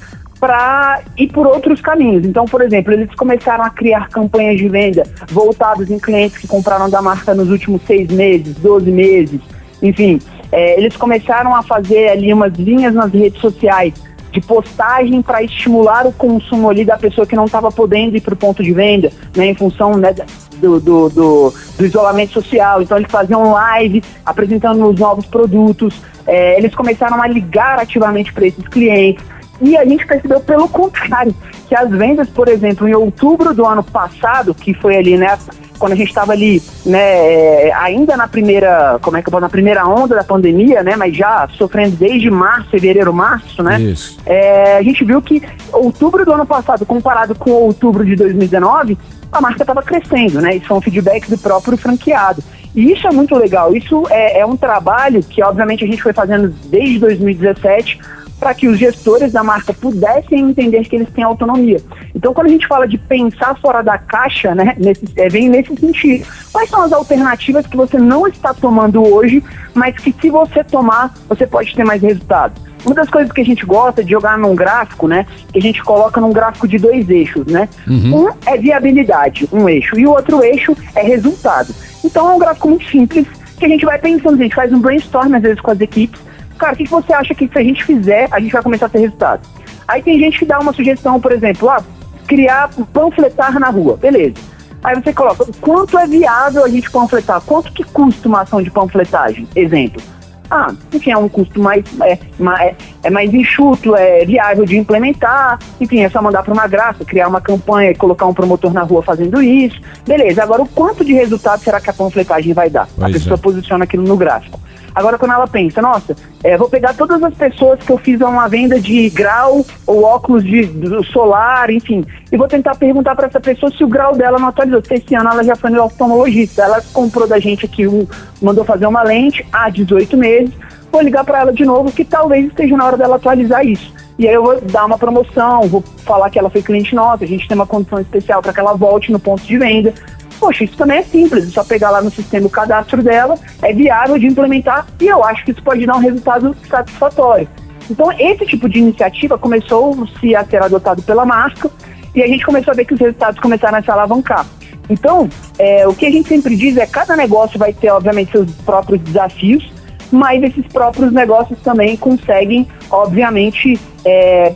para ir por outros caminhos. Então, por exemplo, eles começaram a criar campanhas de venda voltadas em clientes que compraram da marca nos últimos seis meses, 12 meses, enfim. É, eles começaram a fazer ali umas linhas nas redes sociais de postagem para estimular o consumo ali da pessoa que não estava podendo ir para o ponto de venda, né, em função né, do, do, do, do isolamento social. Então eles faziam live apresentando os novos produtos, é, eles começaram a ligar ativamente para esses clientes. E a gente percebeu pelo contrário, que as vendas, por exemplo, em outubro do ano passado, que foi ali, né, quando a gente estava ali, né, ainda na primeira, como é que eu falo, na primeira onda da pandemia, né, mas já sofrendo desde março, fevereiro, março, né, Isso. é, a gente viu que outubro do ano passado, comparado com outubro de 2019, a marca estava crescendo, né, isso foi um feedback do próprio franqueado. E isso é muito legal, isso é, é um trabalho que, obviamente, a gente foi fazendo desde 2017, para que os gestores da marca pudessem entender que eles têm autonomia. Então, quando a gente fala de pensar fora da caixa, né, nesse, é, vem nesse sentido. Quais são as alternativas que você não está tomando hoje, mas que se você tomar, você pode ter mais resultado? Uma das coisas que a gente gosta de jogar num gráfico, né, que a gente coloca num gráfico de dois eixos, né? Um é viabilidade, um eixo, e o outro eixo é resultado. Então, é um gráfico muito simples, que a gente vai pensando, a gente faz um brainstorm às vezes com as equipes, cara, o que, que você acha que se a gente fizer, a gente vai começar a ter resultado? Aí tem gente que dá uma sugestão, por exemplo, ah, criar, panfletar na rua, beleza. Aí você coloca, quanto é viável a gente panfletar? Quanto que custa uma ação de panfletagem? Exemplo. Ah, enfim, é um custo mais, é, mais, é mais enxuto, é viável de implementar, enfim, é só mandar para uma graça, criar uma campanha e colocar um promotor na rua fazendo isso. Beleza, agora o quanto de resultado será que a panfletagem vai dar? Pois a pessoa é. posiciona aquilo no gráfico. Agora, quando ela pensa, nossa, é, vou pegar todas as pessoas que eu fiz uma venda de grau ou óculos de, do solar, enfim, e vou tentar perguntar para essa pessoa se o grau dela não atualizou. Se esse ano ela já foi no oftalmologista, ela comprou da gente aqui, um, mandou fazer uma lente há 18 meses, vou ligar para ela de novo que talvez esteja na hora dela atualizar isso. E aí eu vou dar uma promoção, vou falar que ela foi cliente nossa, a gente tem uma condição especial para que ela volte no ponto de venda. Poxa, isso também é simples, é só pegar lá no sistema o cadastro dela, é viável de implementar e eu acho que isso pode dar um resultado satisfatório. Então, esse tipo de iniciativa começou-se a ser adotado pela marca e a gente começou a ver que os resultados começaram a se alavancar. Então, é, o que a gente sempre diz é cada negócio vai ter, obviamente, seus próprios desafios, mas esses próprios negócios também conseguem, obviamente, é,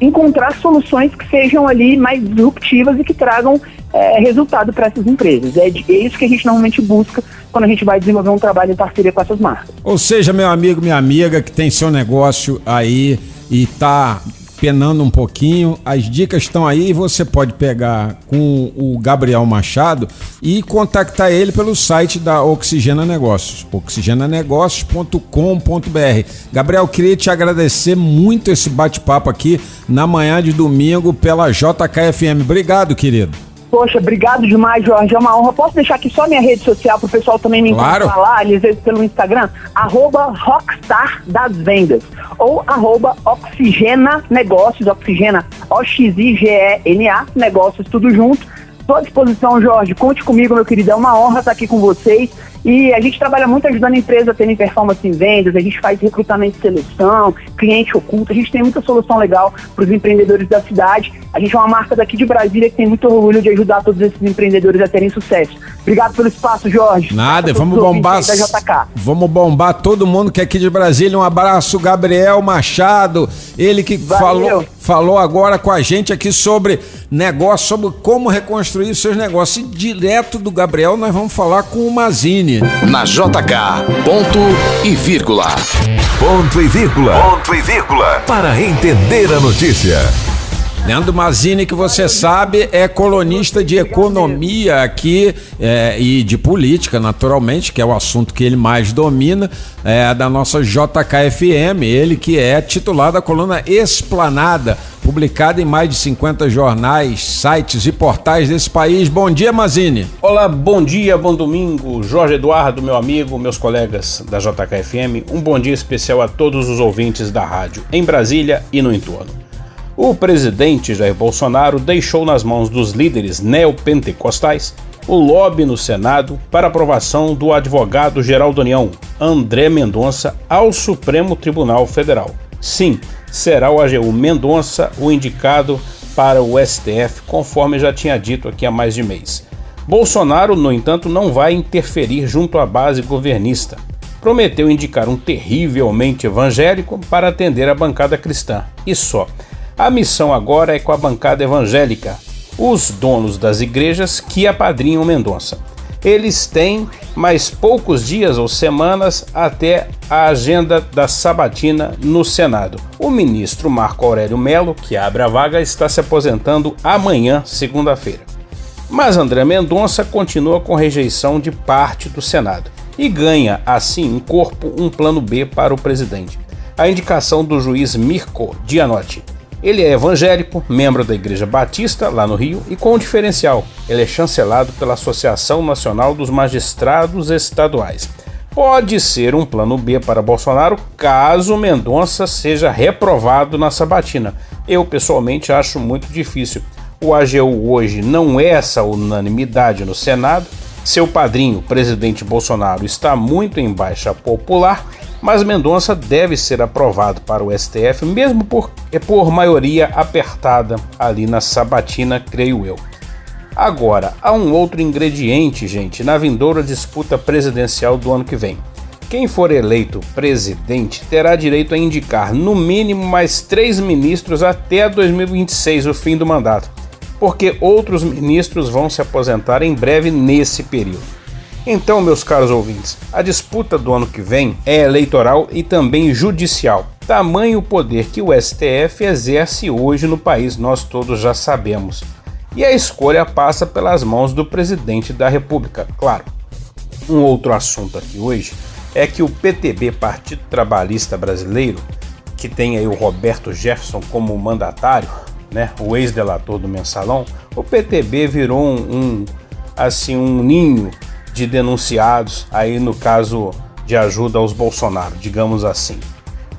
encontrar soluções que sejam ali mais disruptivas e que tragam é, resultado para essas empresas. É, é isso que a gente normalmente busca quando a gente vai desenvolver um trabalho em parceria com essas marcas. Ou seja, meu amigo, minha amiga que tem seu negócio aí e está penando um pouquinho, as dicas estão aí e você pode pegar com o Gabriel Machado e contactar ele pelo site da Oxigena Negócios, oxigenanegócios.com.br. Gabriel, queria te agradecer muito esse bate-papo aqui na manhã de domingo pela JKFM. Obrigado, querido. Poxa, obrigado demais, Jorge. É uma honra. Posso deixar aqui só minha rede social para o pessoal também me claro. encontrar lá, às vezes pelo Instagram? Arroba Rockstar das Vendas. Ou arroba Oxigena Negócios, Oxigena, O-X-I-G-E-N-A, Negócios, tudo junto. Estou à disposição, Jorge. Conte comigo, meu querido. É uma honra estar aqui com vocês. E a gente trabalha muito ajudando a empresa a terem performance em vendas, a gente faz recrutamento e seleção, cliente oculto, a gente tem muita solução legal para os empreendedores da cidade. A gente é uma marca daqui de Brasília que tem muito orgulho de ajudar todos esses empreendedores a terem sucesso. Obrigado pelo espaço, Jorge. Nada, vamos bombar. Vamos bombar todo mundo que é aqui de Brasília. Um abraço, Gabriel Machado, ele que falou, falou agora com a gente aqui sobre negócio, sobre como reconstruir os seus negócios. E direto do Gabriel, nós vamos falar com o Mazini. Na JK, ponto e vírgula. Ponto e vírgula. Ponto e vírgula. Para entender a notícia. Leandro Mazini, que você sabe, é colunista de economia aqui é, e de política, naturalmente, que é o assunto que ele mais domina, é, da nossa JKFM. Ele que é titular da coluna Esplanada, publicada em mais de 50 jornais, sites e portais desse país. Bom dia, Mazini. Olá, bom dia, bom domingo. Jorge Eduardo, meu amigo, meus colegas da JKFM. Um bom dia especial a todos os ouvintes da rádio, em Brasília e no entorno. O presidente Jair Bolsonaro deixou nas mãos dos líderes neopentecostais o lobby no Senado para aprovação do advogado-geral da União, André Mendonça, ao Supremo Tribunal Federal. Sim, será o AGU Mendonça o indicado para o STF, conforme já tinha dito aqui há mais de mês. Bolsonaro, no entanto, não vai interferir junto à base governista. Prometeu indicar um terrivelmente evangélico para atender a bancada cristã. E só. A missão agora é com a bancada evangélica, os donos das igrejas que apadrinham Mendonça. Eles têm mais poucos dias ou semanas até a agenda da sabatina no Senado. O ministro Marco Aurélio Melo, que abre a vaga, está se aposentando amanhã, segunda-feira. Mas André Mendonça continua com rejeição de parte do Senado e ganha, assim, em corpo um plano B para o presidente. A indicação do juiz Mirko Gianotti ele é evangélico, membro da Igreja Batista, lá no Rio, e com um diferencial: ele é chancelado pela Associação Nacional dos Magistrados Estaduais. Pode ser um plano B para Bolsonaro caso Mendonça seja reprovado na sabatina. Eu pessoalmente acho muito difícil. O AGU hoje não é essa unanimidade no Senado. Seu padrinho, presidente Bolsonaro, está muito em baixa popular mas Mendonça deve ser aprovado para o STF, mesmo por, é por maioria apertada ali na sabatina, creio eu. Agora, há um outro ingrediente, gente, na vindoura disputa presidencial do ano que vem. Quem for eleito presidente terá direito a indicar no mínimo mais três ministros até 2026, o fim do mandato, porque outros ministros vão se aposentar em breve nesse período. Então, meus caros ouvintes, a disputa do ano que vem é eleitoral e também judicial. Tamanho o poder que o STF exerce hoje no país, nós todos já sabemos. E a escolha passa pelas mãos do presidente da República, claro. Um outro assunto aqui hoje é que o PTB, Partido Trabalhista Brasileiro, que tem aí o Roberto Jefferson como mandatário, né, o ex-delator do Mensalão, o PTB virou um, um, assim um ninho de denunciados aí no caso de ajuda aos Bolsonaro, digamos assim.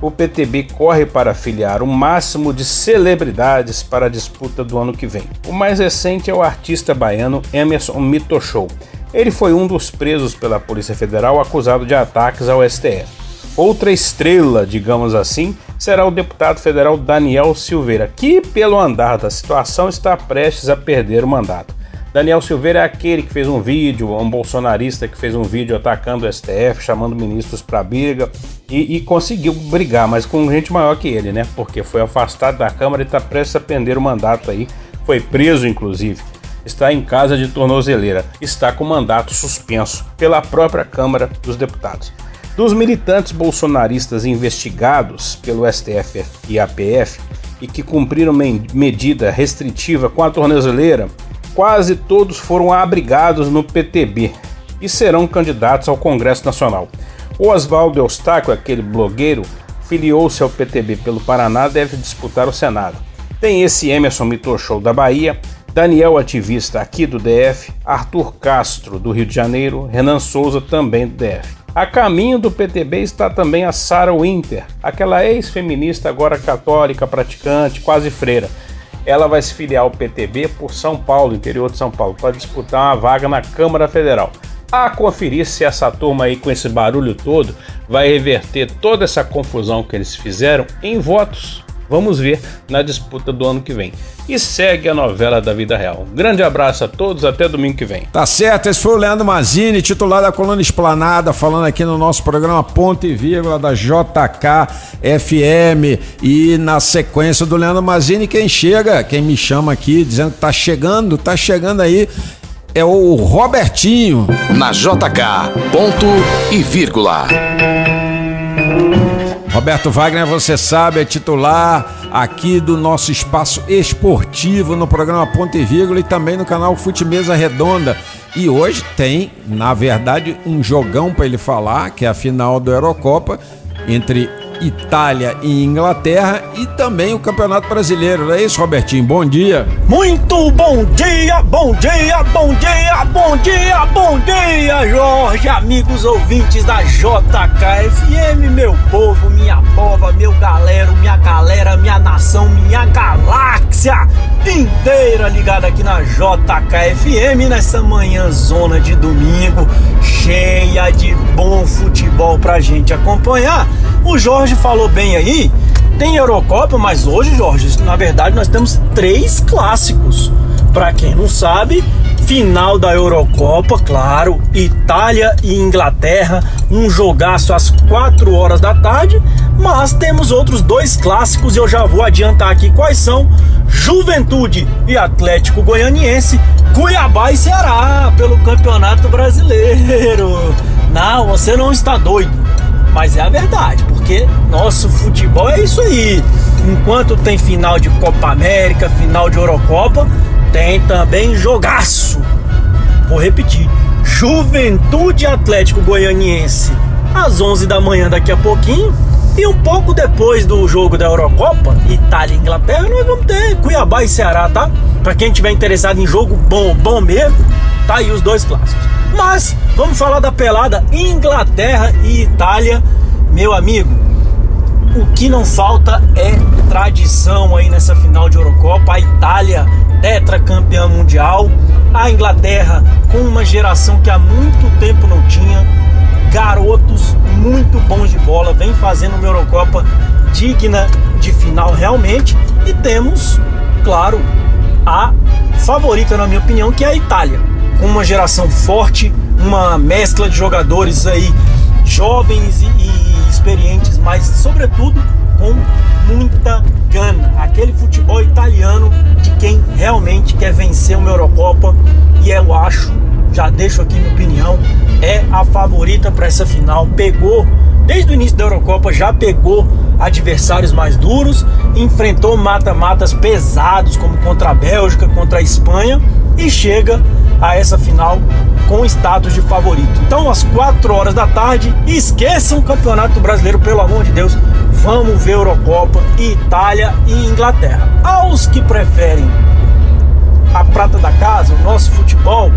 O PTB corre para filiar o máximo de celebridades para a disputa do ano que vem. O mais recente é o artista baiano Emerson Mitochou. Ele foi um dos presos pela Polícia Federal acusado de ataques ao STF. Outra estrela, digamos assim, será o deputado federal Daniel Silveira, que, pelo andar da situação, está prestes a perder o mandato. Daniel Silveira é aquele que fez um vídeo, um bolsonarista que fez um vídeo atacando o STF, chamando ministros para briga e, e, conseguiu brigar, mas com gente maior que ele, né? Porque foi afastado da Câmara e está prestes a perder o mandato aí. Foi preso, inclusive. Está em casa de tornozeleira. Está com mandato suspenso pela própria Câmara dos Deputados. Dos militantes bolsonaristas investigados pelo STF e APF e que cumpriram medida restritiva com a tornozeleira, quase todos foram abrigados no PTB e serão candidatos ao Congresso Nacional. O Oswaldo Eustáquio, aquele blogueiro, filiou-se ao PTB pelo Paraná, deve disputar o Senado. Tem esse Emerson Mitochou da Bahia, Daniel ativista aqui do DF, Arthur Castro do Rio de Janeiro, Renan Souza também do DF. A caminho do PTB está também a Sarah Winter, aquela ex-feminista agora católica, praticante, quase freira ela vai se filiar ao PTB por São Paulo, interior de São Paulo, para disputar uma vaga na Câmara Federal. A conferir se essa turma aí com esse barulho todo vai reverter toda essa confusão que eles fizeram em votos Vamos ver na disputa do ano que vem. E segue a novela da vida real. Um grande abraço a todos, até domingo que vem. Tá certo, esse foi o Leandro Mazini, titular da coluna Esplanada, falando aqui no nosso programa Ponto e Vírgula da JK FM. E na sequência do Leandro Mazini, quem chega, quem me chama aqui, dizendo que tá chegando, tá chegando aí, é o Robertinho. Na JK, ponto e vírgula. Roberto Wagner, você sabe, é titular aqui do nosso espaço esportivo no programa Ponte e Vírgula e também no canal Fute Mesa Redonda. E hoje tem, na verdade, um jogão para ele falar, que é a final do Eurocopa entre Itália e Inglaterra e também o Campeonato Brasileiro. Não é isso, Robertinho? Bom dia. Muito bom dia, bom dia, bom dia, bom dia, bom dia, Jorge, amigos ouvintes da JKFM, meu povo, minha pova, meu galera, minha galera, minha nação, minha galáxia inteira ligada aqui na JKFM nessa manhã zona de domingo, cheia de bom futebol pra gente acompanhar. O Jorge falou bem aí, tem Eurocopa, mas hoje, Jorge, na verdade nós temos três clássicos. Para quem não sabe, final da Eurocopa, claro, Itália e Inglaterra, um jogaço às 4 horas da tarde, mas temos outros dois clássicos e eu já vou adiantar aqui quais são: Juventude e Atlético Goianiense, Cuiabá e Ceará pelo Campeonato Brasileiro. Não, você não está doido mas é a verdade, porque nosso futebol é isso aí. Enquanto tem final de Copa América, final de Eurocopa, tem também jogaço. Vou repetir: Juventude Atlético Goianiense às 11 da manhã daqui a pouquinho. E um pouco depois do jogo da Eurocopa, Itália e Inglaterra, nós vamos ter Cuiabá e Ceará, tá? Para quem tiver interessado em jogo bom, bom mesmo, tá aí os dois clássicos. Mas vamos falar da pelada Inglaterra e Itália, meu amigo. O que não falta é tradição aí nessa final de Eurocopa. A Itália, tetracampeã mundial. A Inglaterra, com uma geração que há muito tempo não tinha. Garotos muito bons de bola, vem fazendo uma Eurocopa digna de final realmente. E temos, claro, a favorita, na minha opinião, que é a Itália com uma geração forte, uma mescla de jogadores aí jovens e, e experientes, mas sobretudo com muita gana. Aquele futebol italiano de quem realmente quer vencer uma Eurocopa e eu acho, já deixo aqui minha opinião, é a favorita para essa final. Pegou desde o início da Eurocopa já pegou adversários mais duros, enfrentou mata-matas pesados como contra a Bélgica, contra a Espanha e chega a essa final com status de favorito. Então, às 4 horas da tarde, esqueçam o Campeonato Brasileiro, pelo amor de Deus. Vamos ver Eurocopa, Itália e Inglaterra. Aos que preferem a prata da casa, o nosso futebol,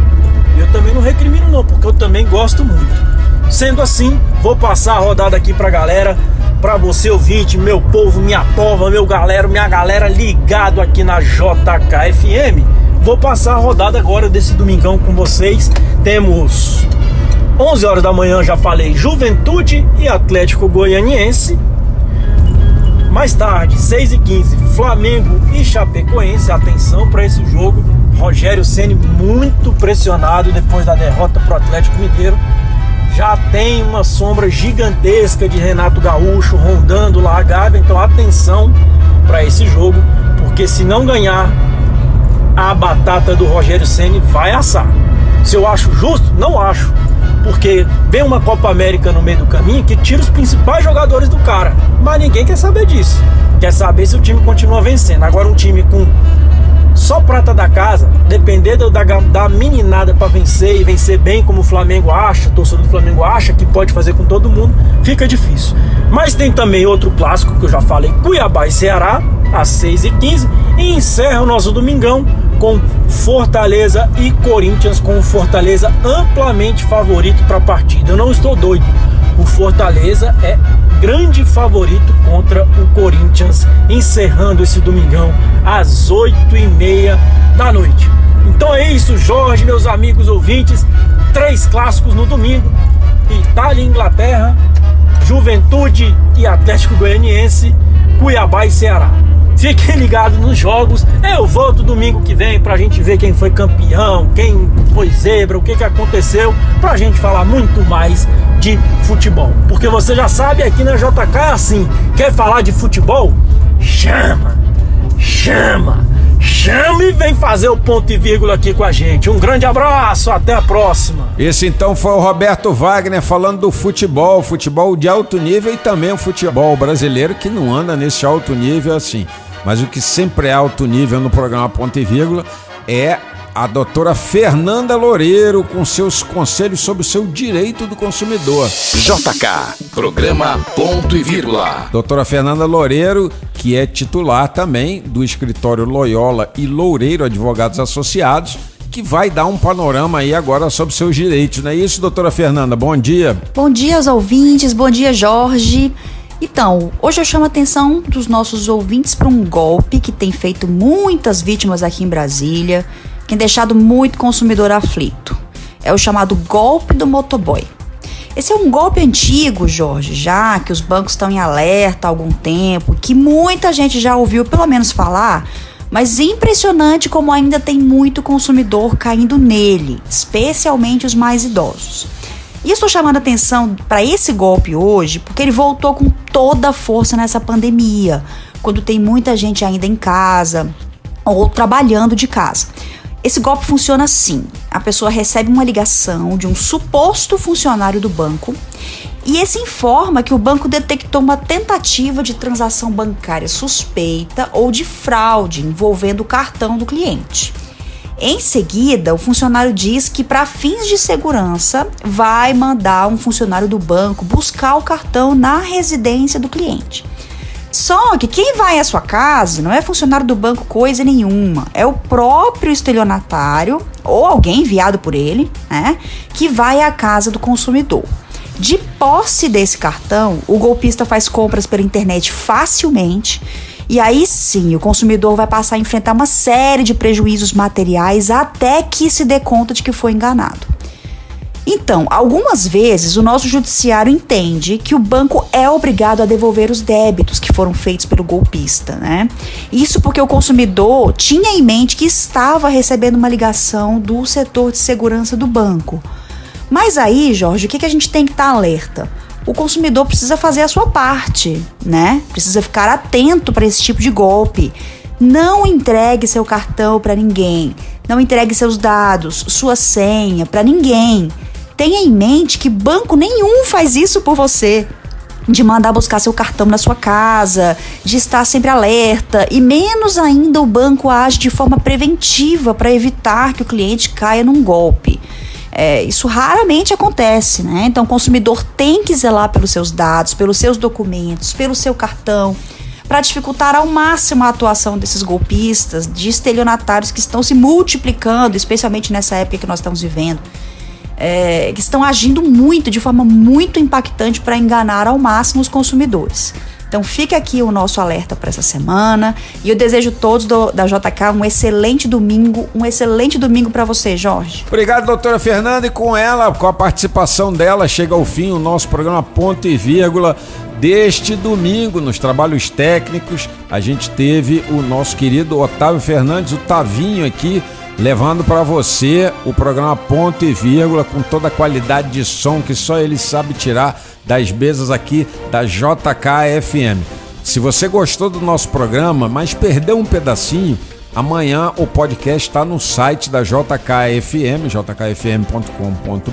eu também não recrimino não, porque eu também gosto muito. Sendo assim, vou passar a rodada aqui pra galera, pra você ouvinte, meu povo, minha pova, meu galera, minha galera ligado aqui na JKFM. Vou passar a rodada agora desse domingão com vocês. Temos 11 horas da manhã, já falei, Juventude e Atlético Goianiense. Mais tarde, 6 e 15 Flamengo e Chapecoense. Atenção para esse jogo. Rogério Ceni muito pressionado depois da derrota para o Atlético Mineiro. Já tem uma sombra gigantesca de Renato Gaúcho rondando lá a Gávea. Então atenção para esse jogo, porque se não ganhar, a batata do Rogério Ceni vai assar. Se eu acho justo, não acho. Porque vem uma Copa América no meio do caminho que tira os principais jogadores do cara. Mas ninguém quer saber disso. Quer saber se o time continua vencendo. Agora um time com só prata da casa, dependendo da, da meninada para vencer e vencer bem como o Flamengo acha, torcedor do Flamengo acha que pode fazer com todo mundo, fica difícil. Mas tem também outro clássico que eu já falei, Cuiabá e Ceará, às 6h15, e encerra o nosso domingão com Fortaleza e Corinthians, com o Fortaleza amplamente favorito para a partida. Eu não estou doido. O Fortaleza é grande favorito contra o Corinthians, encerrando esse domingão às 8h30 da noite. Então é isso, Jorge, meus amigos ouvintes. Três clássicos no domingo: Itália e Inglaterra, Juventude e Atlético Goianiense, Cuiabá e Ceará. Fiquem ligados nos jogos. Eu volto domingo que vem pra gente ver quem foi campeão, quem foi zebra, o que, que aconteceu, pra gente falar muito mais de futebol. Porque você já sabe, aqui na JK é assim: quer falar de futebol? Chama! Chama! Chama e vem fazer o ponto e vírgula aqui com a gente. Um grande abraço, até a próxima. Esse então foi o Roberto Wagner falando do futebol, futebol de alto nível e também o futebol brasileiro que não anda nesse alto nível assim. Mas o que sempre é alto nível no programa Ponto e Vírgula é a doutora Fernanda Loureiro com seus conselhos sobre o seu direito do consumidor. JK, programa Ponto e Vírgula. Doutora Fernanda Loureiro, que é titular também do escritório Loyola e Loureiro Advogados Associados, que vai dar um panorama aí agora sobre seus direitos, não é isso, doutora Fernanda? Bom dia. Bom dia aos ouvintes, bom dia, Jorge. Então, hoje eu chamo a atenção dos nossos ouvintes para um golpe que tem feito muitas vítimas aqui em Brasília, tem deixado muito consumidor aflito. É o chamado golpe do motoboy. Esse é um golpe antigo, Jorge, já que os bancos estão em alerta há algum tempo, que muita gente já ouviu pelo menos falar, mas impressionante como ainda tem muito consumidor caindo nele, especialmente os mais idosos. E estou chamando atenção para esse golpe hoje porque ele voltou com toda a força nessa pandemia, quando tem muita gente ainda em casa ou trabalhando de casa. Esse golpe funciona assim: a pessoa recebe uma ligação de um suposto funcionário do banco e esse informa que o banco detectou uma tentativa de transação bancária suspeita ou de fraude envolvendo o cartão do cliente. Em seguida, o funcionário diz que, para fins de segurança, vai mandar um funcionário do banco buscar o cartão na residência do cliente. Só que quem vai à sua casa não é funcionário do banco coisa nenhuma, é o próprio estelionatário ou alguém enviado por ele, né, que vai à casa do consumidor. De posse desse cartão, o golpista faz compras pela internet facilmente e aí sim, o consumidor vai passar a enfrentar uma série de prejuízos materiais até que se dê conta de que foi enganado. Então, algumas vezes o nosso judiciário entende que o banco é obrigado a devolver os débitos que foram feitos pelo golpista, né? Isso porque o consumidor tinha em mente que estava recebendo uma ligação do setor de segurança do banco. Mas aí, Jorge, o que, que a gente tem que estar alerta? o consumidor precisa fazer a sua parte, né? Precisa ficar atento para esse tipo de golpe. Não entregue seu cartão para ninguém. Não entregue seus dados, sua senha para ninguém. Tenha em mente que banco nenhum faz isso por você. de mandar buscar seu cartão na sua casa, de estar sempre alerta e menos ainda o banco age de forma preventiva para evitar que o cliente caia num golpe. É, isso raramente acontece, né? Então o consumidor tem que zelar pelos seus dados, pelos seus documentos, pelo seu cartão, para dificultar ao máximo a atuação desses golpistas, de estelionatários que estão se multiplicando, especialmente nessa época que nós estamos vivendo é, que estão agindo muito, de forma muito impactante para enganar ao máximo os consumidores. Então fica aqui o nosso alerta para essa semana e eu desejo todos do, da JK um excelente domingo, um excelente domingo para você, Jorge. Obrigado, doutora Fernanda, e com ela, com a participação dela, chega ao fim o nosso programa Ponto e Vírgula deste domingo nos trabalhos técnicos. A gente teve o nosso querido Otávio Fernandes, o Tavinho aqui levando para você o programa Ponto e Vírgula com toda a qualidade de som que só ele sabe tirar das mesas aqui da JKFM. Se você gostou do nosso programa, mas perdeu um pedacinho, amanhã o podcast está no site da JKFM, jkfm.com.br.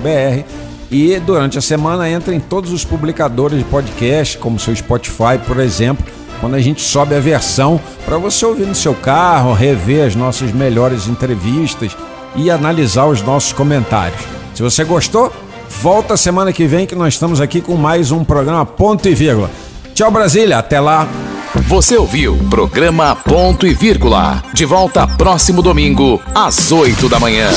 E durante a semana entra em todos os publicadores de podcast, como seu Spotify, por exemplo quando a gente sobe a versão para você ouvir no seu carro, rever as nossas melhores entrevistas e analisar os nossos comentários. Se você gostou, volta semana que vem que nós estamos aqui com mais um programa Ponto e Vírgula. Tchau Brasília, até lá. Você ouviu programa Ponto e Vírgula. De volta próximo domingo às 8 da manhã.